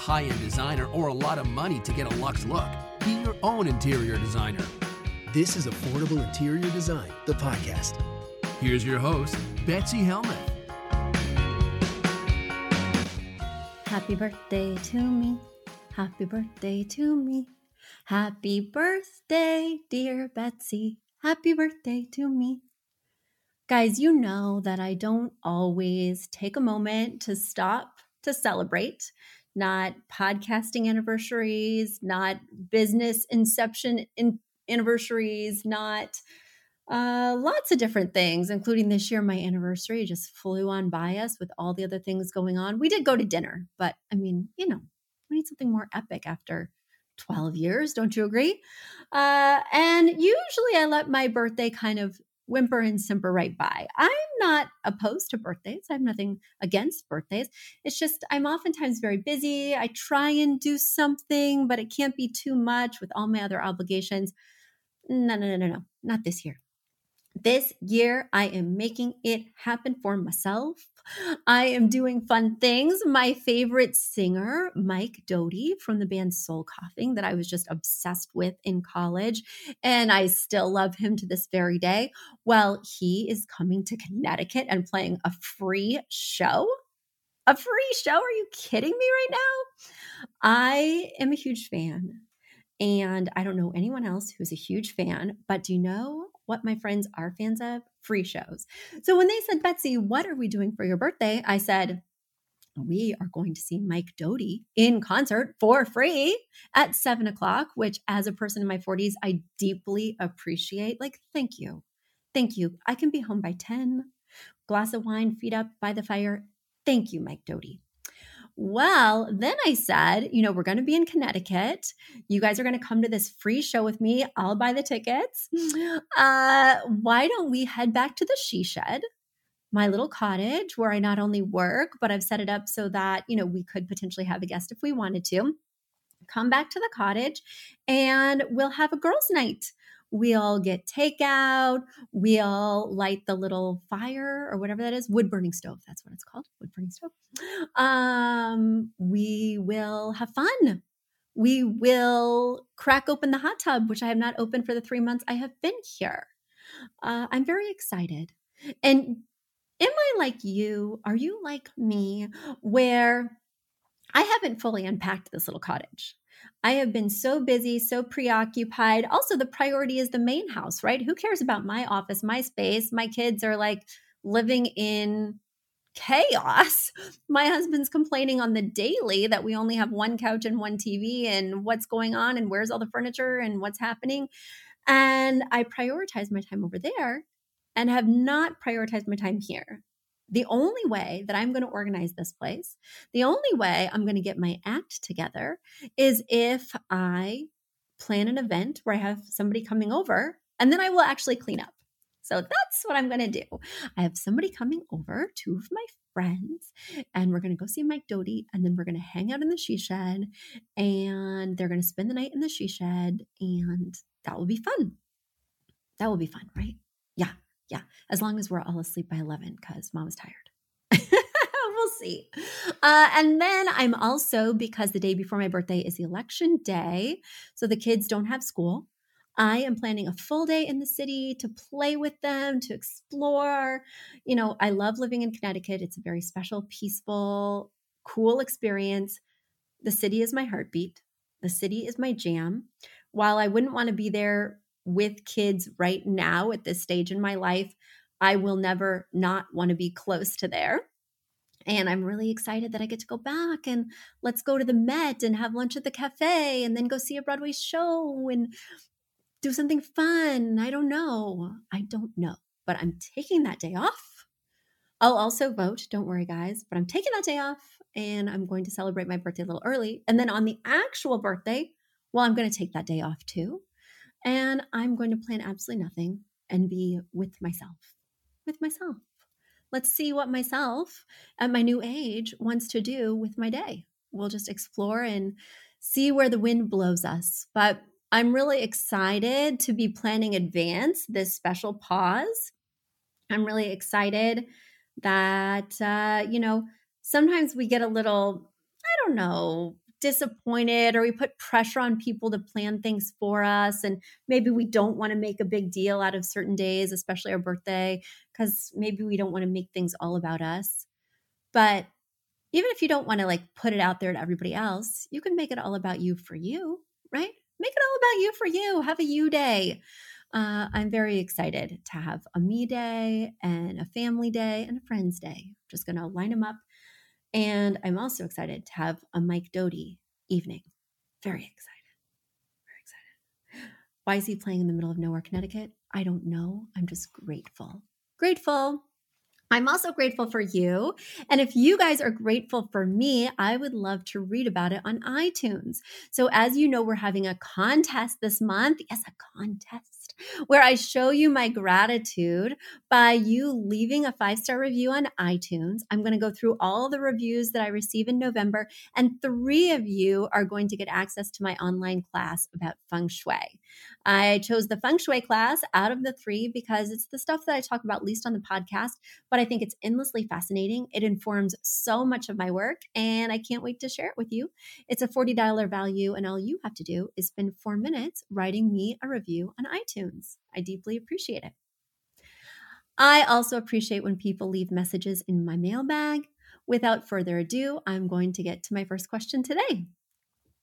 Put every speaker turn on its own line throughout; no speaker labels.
High end designer or a lot of money to get a luxe look. Be your own interior designer.
This is Affordable Interior Design, the podcast.
Here's your host, Betsy Helmuth.
Happy birthday to me. Happy birthday to me. Happy birthday, dear Betsy. Happy birthday to me. Guys, you know that I don't always take a moment to stop to celebrate, not podcasting anniversaries, not business inception in anniversaries, not uh, lots of different things, including this year, my anniversary just flew on by us with all the other things going on. We did go to dinner, but I mean, you know, we need something more epic after 12 years. Don't you agree? Uh, and usually I let my birthday kind of whimper and simper right by. I'm not opposed to birthdays. I have nothing against birthdays. It's just I'm oftentimes very busy. I try and do something, but it can't be too much with all my other obligations. No, no, no, no, no, not this year. This year, I am making it happen for myself. I am doing fun things. My favorite singer, Mike Doughty from the band Soul Coughing, that I was just obsessed with in college, and I still love him to this very day. Well, he is coming to Connecticut and playing a free show. A free show? Are you kidding me right now? I am a huge fan. And I don't know anyone else who's a huge fan, but do you know what my friends are fans of? Free shows. So when they said, Betsy, what are we doing for your birthday? I said, we are going to see Mike Doughty in concert for free at seven o'clock, which, as a person in my 40s, I deeply appreciate. Like, thank you. Thank you. I can be home by 10, glass of wine, feet up by the fire. Thank you, Mike Doughty. Well, then I said, you know, we're going to be in Connecticut. You guys are going to come to this free show with me. I'll buy the tickets. Uh, why don't we head back to the She Shed, my little cottage where I not only work, but I've set it up so that, you know, we could potentially have a guest if we wanted to. Come back to the cottage and we'll have a girls' night we'll get takeout, we'll light the little fire or whatever that is, wood burning stove. That's what it's called, wood burning stove. Um, we will have fun. We will crack open the hot tub, which I have not opened for the three months I have been here. Uh, I'm very excited. And am I like you? Are you like me, where I haven't fully unpacked this little cottage? I have been so busy, so preoccupied. Also, the priority is the main house, right? Who cares about my office, my space? My kids are like living in chaos. My husband's complaining on the daily that we only have one couch and one TV and what's going on and where's all the furniture and what's happening. And I prioritize my time over there and have not prioritized my time here the only way that I'm going to organize this place, the only way I'm going to get my act together is if I plan an event where I have somebody coming over and then I will actually clean up. So that's what I'm going to do. I have somebody coming over, two of my friends, and we're going to go see Mike Doughty and then we're going to hang out in the she shed, and they're going to spend the night in the she shed, and that will be fun. That will be fun, right? Yeah. Yeah, as long as we're all asleep by 11 because mom is tired. we'll see. Uh, and then I'm also, because the day before my birthday is election day, so the kids don't have school. I am planning a full day in the city to play with them, to explore. You know, I love living in Connecticut. It's a very special, peaceful, cool experience. The city is my heartbeat. The city is my jam. While I wouldn't want to be there with kids right now at this stage in my life, I will never not want to be close to there. And I'm really excited that I get to go back and let's go to the Met and have lunch at the cafe and then go see a Broadway show and do something fun. I don't know. I don't know. But I'm taking that day off. I'll also vote. Don't worry, guys. But I'm taking that day off and I'm going to celebrate my birthday a little early. And then on the actual birthday, well, I'm going to take that day off too. And I'm going to plan absolutely nothing and be with myself. With myself. Let's see what myself at my new age wants to do with my day. We'll just explore and see where the wind blows us. But I'm really excited to be planning advance this special pause. I'm really excited that, uh, you know, sometimes we get a little, I don't know, disappointed or we put pressure on people to plan things for us. And maybe we don't want to make a big deal out of certain days, especially our birthday, because maybe we don't want to make things all about us. But even if you don't want to like put it out there to everybody else, you can make it all about you for you, right? Make it all about you for you. Have a you day. Uh, I'm very excited to have a me day and a family day and a friends day. Just going to line them up. And I'm also excited to have a Mike Doughty evening. Very excited. Very excited. Why is he playing in the middle of nowhere, Connecticut? I don't know. I'm just grateful. Grateful. I'm also grateful for you. And if you guys are grateful for me, I would love to read about it on iTunes. So, as you know, we're having a contest this month. Yes, a contest where I show you my gratitude by you leaving a five star review on iTunes. I'm going to go through all the reviews that I receive in November, and three of you are going to get access to my online class about feng shui. I chose the feng shui class out of the three because it's the stuff that I talk about least on the podcast, but I think it's endlessly fascinating. It informs so much of my work, and I can't wait to share it with you. It's a $40 value, and all you have to do is spend four minutes writing me a review on iTunes. I deeply appreciate it. I also appreciate when people leave messages in my mailbag. Without further ado, I'm going to get to my first question today.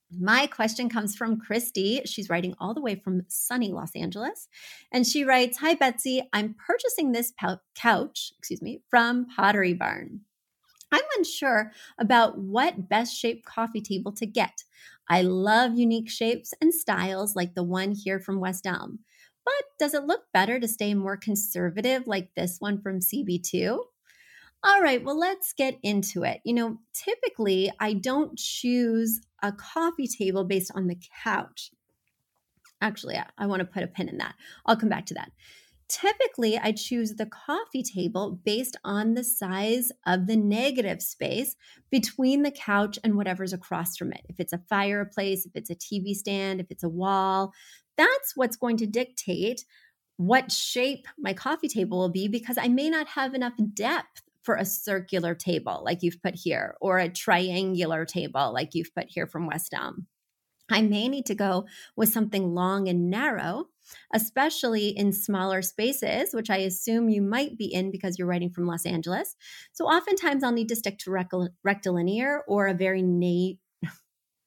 My question comes from Christy. She's writing all the way from sunny Los Angeles. And she writes Hi, Betsy. I'm purchasing this couch, excuse me, from Pottery Barn. I'm unsure about what best shaped coffee table to get. I love unique shapes and styles like the one here from West Elm. But does it look better to stay more conservative like this one from CB2? All right, well, let's get into it. You know, typically I don't choose a coffee table based on the couch. Actually, I, I want to put a pin in that. I'll come back to that. Typically, I choose the coffee table based on the size of the negative space between the couch and whatever's across from it. If it's a fireplace, if it's a TV stand, if it's a wall, that's what's going to dictate what shape my coffee table will be because I may not have enough depth for a circular table like you've put here or a triangular table like you've put here from West Elm. I may need to go with something long and narrow, especially in smaller spaces, which I assume you might be in because you're writing from Los Angeles. So oftentimes I'll need to stick to rectilinear or a very na-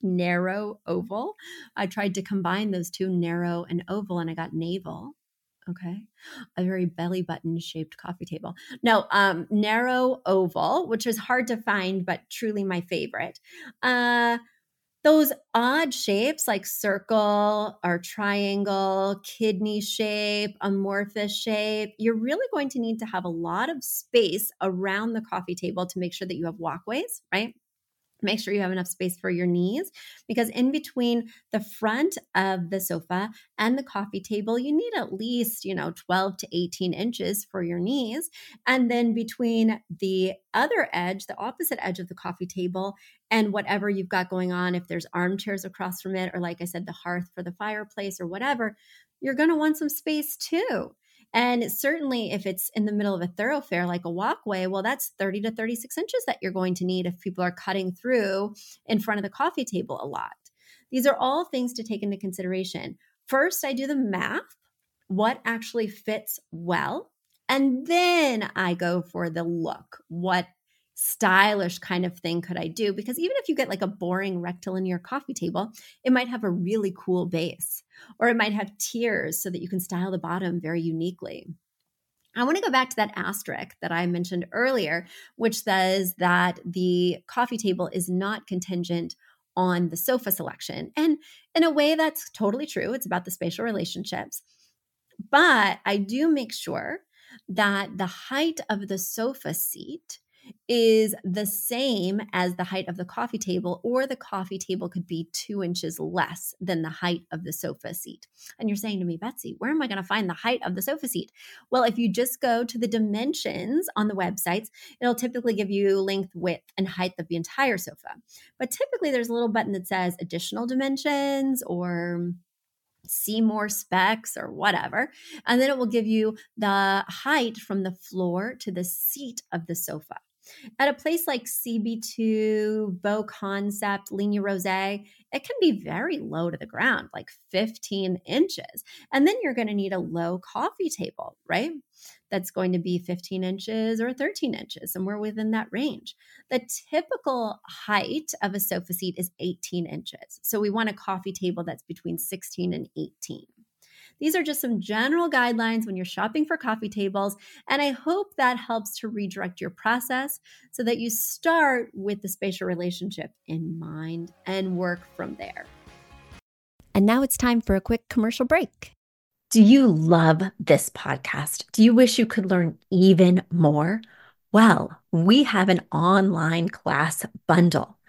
narrow oval. I tried to combine those two, narrow and oval, and I got navel. Okay. A very belly button shaped coffee table. No, um, narrow oval, which is hard to find, but truly my favorite. Uh, those odd shapes like circle or triangle, kidney shape, amorphous shape, you're really going to need to have a lot of space around the coffee table to make sure that you have walkways, right? Make sure you have enough space for your knees because in between the front of the sofa and the coffee table, you need at least, you know, 12 to 18 inches for your knees. And then between the other edge, the opposite edge of the coffee table, and whatever you've got going on, if there's armchairs across from it, or like I said, the hearth for the fireplace or whatever, you're going to want some space too. And certainly, if it's in the middle of a thoroughfare like a walkway, well, that's 30 to 36 inches that you're going to need if people are cutting through in front of the coffee table a lot. These are all things to take into consideration. first I do the math, what actually fits well, and then I go for the look. What stylish kind of thing could I do? Because even if you get like a boring rectilinear coffee table, it might have a really cool base, or it might have tiers so that you can style the bottom very uniquely. I want to go back to that asterisk that I mentioned earlier, which says that the coffee table is not contingent on the sofa selection. And in a way, that's totally true. It's about the spatial relationships. But I do make sure that the height of the sofa seat is the same as the height of the coffee table, or the coffee table could be two inches less than the height of the sofa seat. And you're saying to me, Betsy, where am I going to find the height of the sofa seat? Well, if you just go to the dimensions on the websites, it'll typically give you length, width, and height of the entire sofa. But typically, there's a little button that says additional dimensions or see more specs or whatever. And then it will give you the height from the floor to the seat of the sofa. At a place like CB2, BoConcept, Ligne Roset, it can be very low to the ground, like 15 inches. And then you're going to need a low coffee table, right? That's going to be 15 inches or 13 inches, somewhere within that range. The typical height of a sofa seat is 18 inches. So we want a coffee table that's between 16 and 18. These are just some general guidelines when you're shopping for coffee tables, and I hope that helps to redirect your process so that you start with the spatial relationship in mind and work from there. And now it's time for a quick commercial break. Do you love this podcast? Do you wish you could learn even more? Well, we have an online class bundle.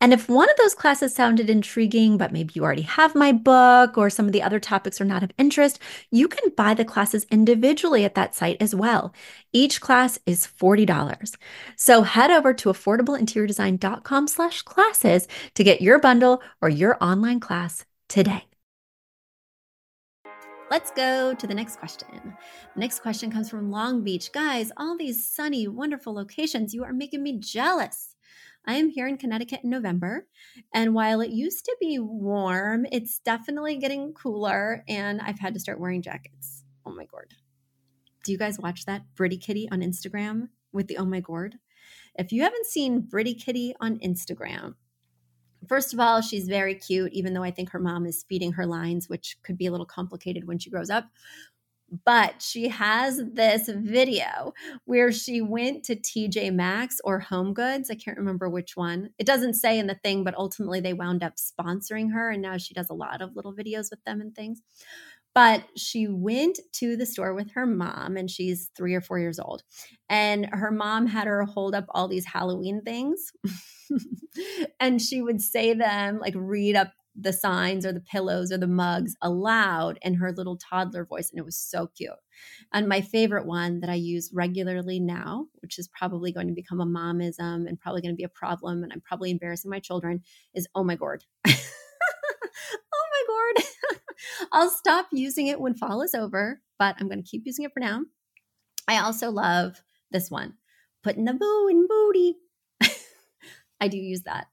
And if one of those classes sounded intriguing, but maybe you already have my book or some of the other topics are not of interest, you can buy the classes individually at that site as well. Each class is $40. So head over to affordableinteriordesign.com slash classes to get your bundle or your online class today. Let's go to the next question. The next question comes from Long Beach. Guys, all these sunny, wonderful locations, you are making me jealous. I am here in Connecticut in November. And while it used to be warm, it's definitely getting cooler. And I've had to start wearing jackets. Oh my gourd. Do you guys watch that Britty Kitty on Instagram with the Oh my gourd. If you haven't seen Britty Kitty on Instagram, First of all, she's very cute, even though I think her mom is feeding her lines, which could be a little complicated when she grows up but she has this video where she went to TJ Maxx or Home Goods. I can't remember which one. It doesn't say in the thing, but ultimately they wound up sponsoring her. And now she does a lot of little videos with them and things. But she went to the store with her mom, and she's three or four years old. And her mom had her hold up all these Halloween things. and she would say them, like read up the signs or the pillows or the mugs aloud in her little toddler voice. And it was so cute. And my favorite one that I use regularly now, which is probably going to become a momism and probably going to be a problem, and I'm probably embarrassing my children, is oh my gourd. oh my gourd. I'll stop using it when fall is over, but I'm going to keep using it for now. I also love this one putting the boo in booty. I do use that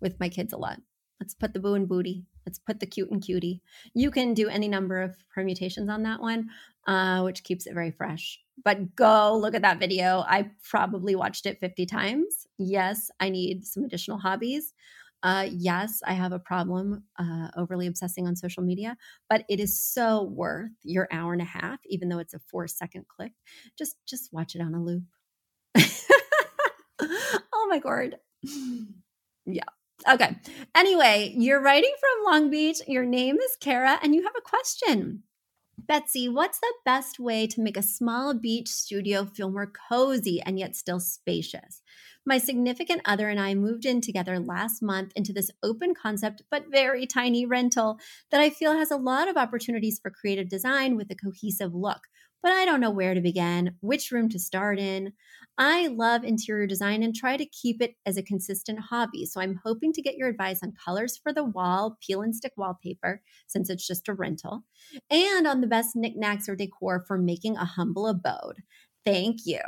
with my kids a lot. Let's put the boo and booty. Let's put the cute and cutie. You can do any number of permutations on that one, uh, which keeps it very fresh. But go look at that video. I probably watched it 50 times. Yes, I need some additional hobbies. Uh, yes, I have a problem uh, overly obsessing on social media, but it is so worth your hour and a half, even though it's a four second clip. Just just watch it on a loop. oh my god. Yeah. Okay. Anyway, you're writing from Long Beach. Your name is Kara, and you have a question. Betsy, what's the best way to make a small beach studio feel more cozy and yet still spacious? My significant other and I moved in together last month into this open concept but very tiny rental that I feel has a lot of opportunities for creative design with a cohesive look but I don't know where to begin, which room to start in. I love interior design and try to keep it as a consistent hobby. So I'm hoping to get your advice on colors for the wall, peel and stick wallpaper, since it's just a rental, and on the best knickknacks or decor for making a humble abode. Thank you.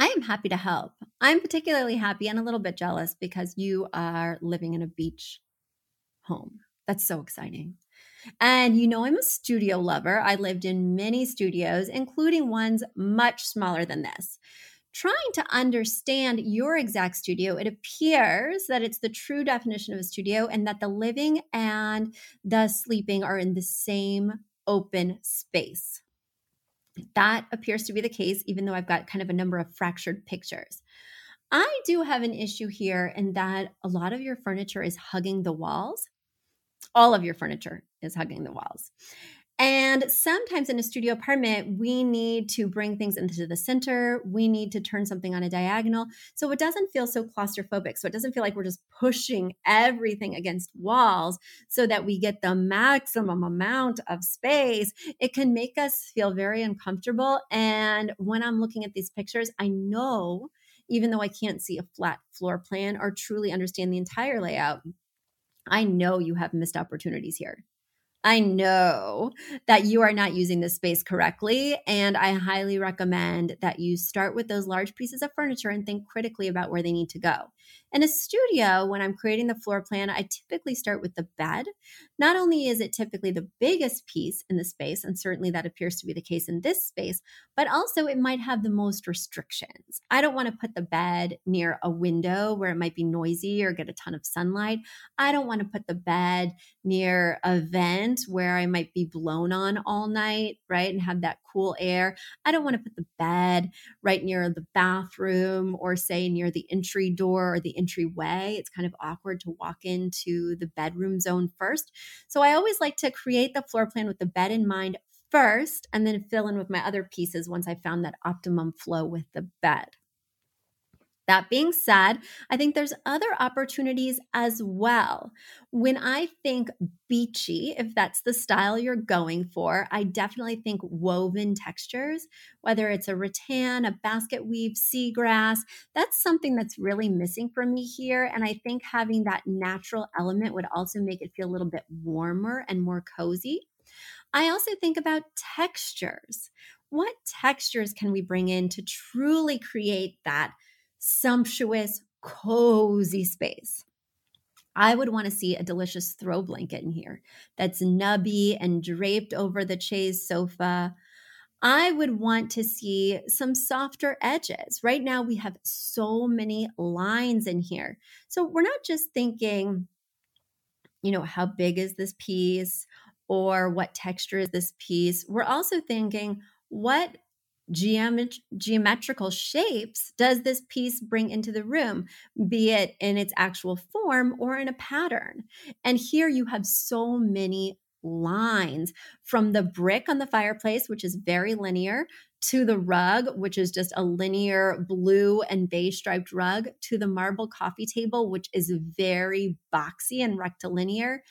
I am happy to help. I'm particularly happy and a little bit jealous because you are living in a beach home. That's so exciting. And you know, I'm a studio lover. I lived in many studios, including ones much smaller than this. Trying to understand your exact studio, it appears that it's the true definition of a studio and that the living and the sleeping are in the same open space. That appears to be the case, even though I've got kind of a number of fractured pictures. I do have an issue here in that a lot of your furniture is hugging the walls all of your furniture is hugging the walls. And sometimes in a studio apartment, we need to bring things into the center. We need to turn something on a diagonal. So it doesn't feel so claustrophobic. So it doesn't feel like we're just pushing everything against walls so that we get the maximum amount of space. It can make us feel very uncomfortable. And when I'm looking at these pictures, I know, even though I can't see a flat floor plan or truly understand the entire layout, I know you have missed opportunities here. I know that you are not using this space correctly. And I highly recommend that you start with those large pieces of furniture and think critically about where they need to go. In a studio, when I'm creating the floor plan, I typically start with the bed. Not only is it typically the biggest piece in the space, and certainly that appears to be the case in this space, but also it might have the most restrictions. I don't want to put the bed near a window where it might be noisy or get a ton of sunlight. I don't want to put the bed near a vent where I might be blown on all night, right? And have that cool air. I don't want to put the bed right near the bathroom or say near the entry door or the entryway. It's kind of awkward to walk into the bedroom zone first. So I always like to create the floor plan with the bed in mind first and then fill in with my other pieces once I found that optimum flow with the bed. That being said, I think there's other opportunities as well. When I think beachy, if that's the style you're going for, I definitely think woven textures, whether it's a rattan, a basket weave, seagrass, that's something that's really missing for me here. And I think having that natural element would also make it feel a little bit warmer and more cozy. I also think about textures. What textures can we bring in to truly create that? Sumptuous, cozy space. I would want to see a delicious throw blanket in here that's nubby and draped over the chaise sofa. I would want to see some softer edges. Right now, we have so many lines in here. So we're not just thinking, you know, how big is this piece or what texture is this piece? We're also thinking, what geomet- geometrical shapes does this piece bring into the room, be it in its actual form or in a pattern? And here you have so many lines from the brick on the fireplace, which is very linear, to the rug, which is just a linear blue and beige striped rug, to the marble coffee table, which is very boxy and rectilinear.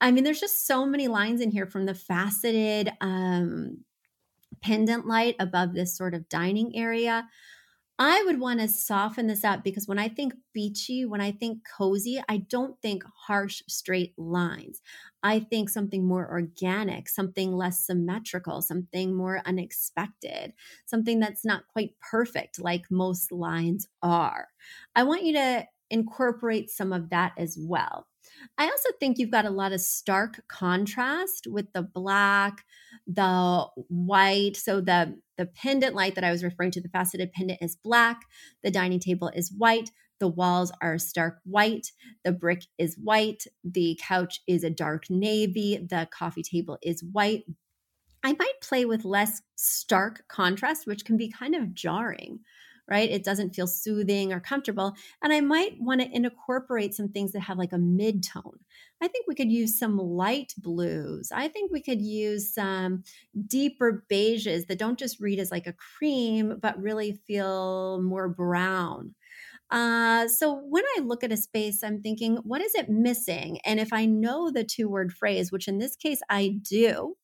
I mean, there's just so many lines in here from the faceted um, pendant light above this sort of dining area. I would want to soften this up because when I think beachy, when I think cozy, I don't think harsh, straight lines. I think something more organic, something less symmetrical, something more unexpected, something that's not quite perfect like most lines are. I want you to incorporate some of that as well. I also think you've got a lot of stark contrast with the black, the white. So the the pendant light that I was referring to, the faceted pendant is black, the dining table is white, the walls are stark white, the brick is white, the couch is a dark navy, the coffee table is white. I might play with less stark contrast, which can be kind of jarring right? It doesn't feel soothing or comfortable. And I might want to incorporate some things that have like a mid tone. I think we could use some light blues. I think we could use some deeper beiges that don't just read as like a cream, but really feel more brown. Uh, so when I look at a space, I'm thinking, what is it missing? And if I know the two word phrase, which in this case I do,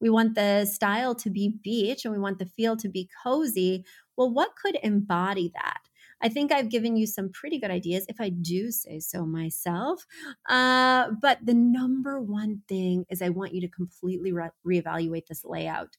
we want the style to be beach and we want the feel to be cozy. Well, what could embody that? I think I've given you some pretty good ideas, if I do say so myself. Uh, but the number one thing is I want you to completely re- reevaluate this layout.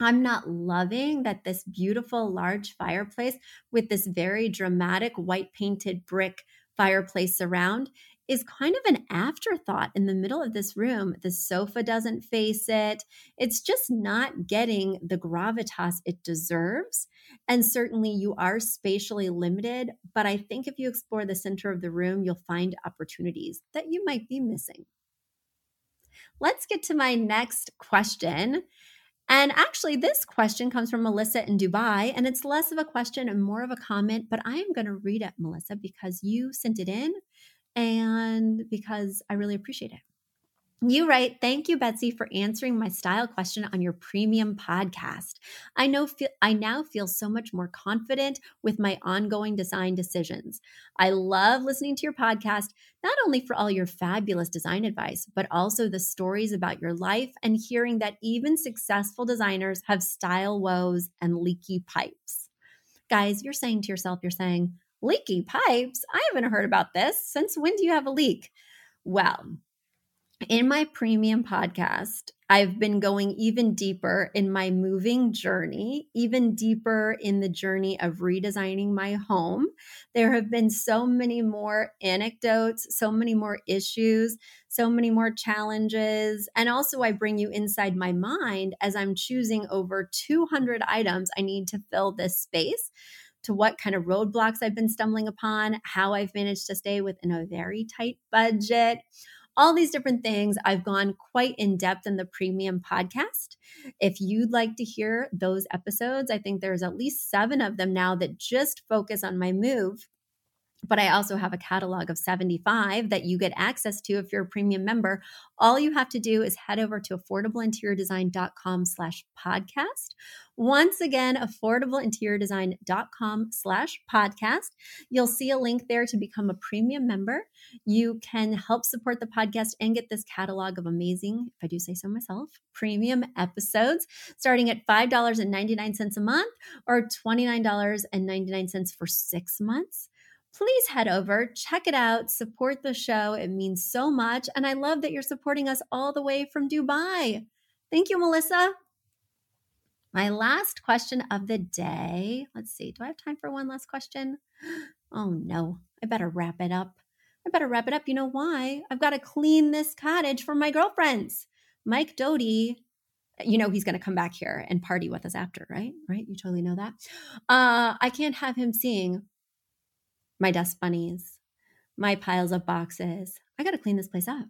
I'm not loving that this beautiful large fireplace with this very dramatic white painted brick fireplace surround is kind of an afterthought in the middle of this room. The sofa doesn't face it. It's just not getting the gravitas it deserves. And certainly you are spatially limited, but I think if you explore the center of the room, you'll find opportunities that you might be missing. Let's get to my next question. And actually, this question comes from Melissa in Dubai, and it's less of a question and more of a comment, but I am going to read it, Melissa, because you sent it in and because I really appreciate it. You write, thank you, Betsy, for answering my style question on your premium podcast. I know feel, I now feel so much more confident with my ongoing design decisions. I love listening to your podcast, not only for all your fabulous design advice, but also the stories about your life and hearing that even successful designers have style woes and leaky pipes. Guys, you're saying to yourself, you're saying, leaky pipes? I haven't heard about this. Since when do you have a leak? Well, in my premium podcast, I've been going even deeper in my moving journey, even deeper in the journey of redesigning my home. There have been so many more anecdotes, so many more issues, so many more challenges. And also, I bring you inside my mind as I'm choosing over 200 items I need to fill this space to what kind of roadblocks I've been stumbling upon, how I've managed to stay within a very tight budget all these different things. I've gone quite in depth in the premium podcast. If you'd like to hear those episodes, I think there's at least seven of them now that just focus on my move but I also have a catalog of 75 that you get access to if you're a premium member. All you have to do is head over to affordableinteriordesign.com slash podcast. Once again, affordableinteriordesign.com slash podcast. You'll see a link there to become a premium member. You can help support the podcast and get this catalog of amazing, if I do say so myself, premium episodes starting at $5.99 a month or $29.99 for six months please head over, check it out, support the show. It means so much. And I love that you're supporting us all the way from Dubai. Thank you, Melissa. My last question of the day. Let's see. Do I have time for one last question? Oh, no. I better wrap it up. I better wrap it up. You know why? I've got to clean this cottage for my girlfriends. Mike Doughty you know he's going to come back here and party with us after right right you totally know that uh i can't have him seeing my dust bunnies, my piles of boxes. I got to clean this place up.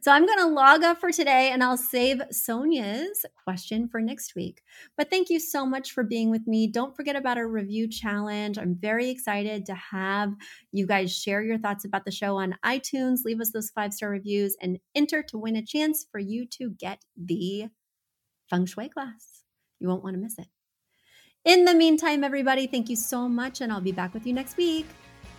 So I'm going to log off for today and I'll save Sonia's question for next week. But thank you so much for being with me. Don't forget about our review challenge. I'm very excited to have you guys share your thoughts about the show on iTunes. Leave us those five star reviews and enter to win a chance for you to get the feng shui class. You won't want to miss it. In the meantime, everybody, thank you so much, and I'll be back with you next week.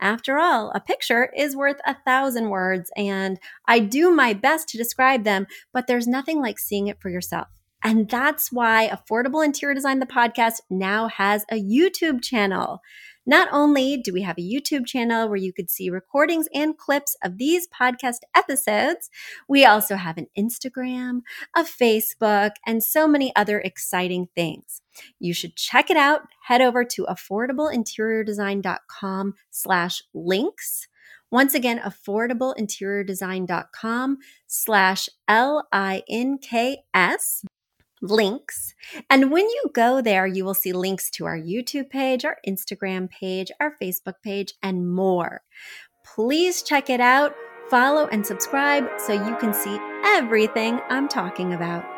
After all, a picture is worth a thousand words, and I do my best to describe them, but there's nothing like seeing it for yourself. And that's why Affordable Interior Design, the podcast, now has a YouTube channel. Not only do we have a YouTube channel where you could see recordings and clips of these podcast episodes, we also have an Instagram, a Facebook, and so many other exciting things. You should check it out. Head over to affordableinteriordesign.com slash links Once again, affordableinteriordesign.com slash L-I-N-K-S links. And when you go there, you will see links to our YouTube page, our Instagram page, our Facebook page, and more. Please check it out, follow, and subscribe so you can see everything I'm talking about.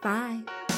Bye.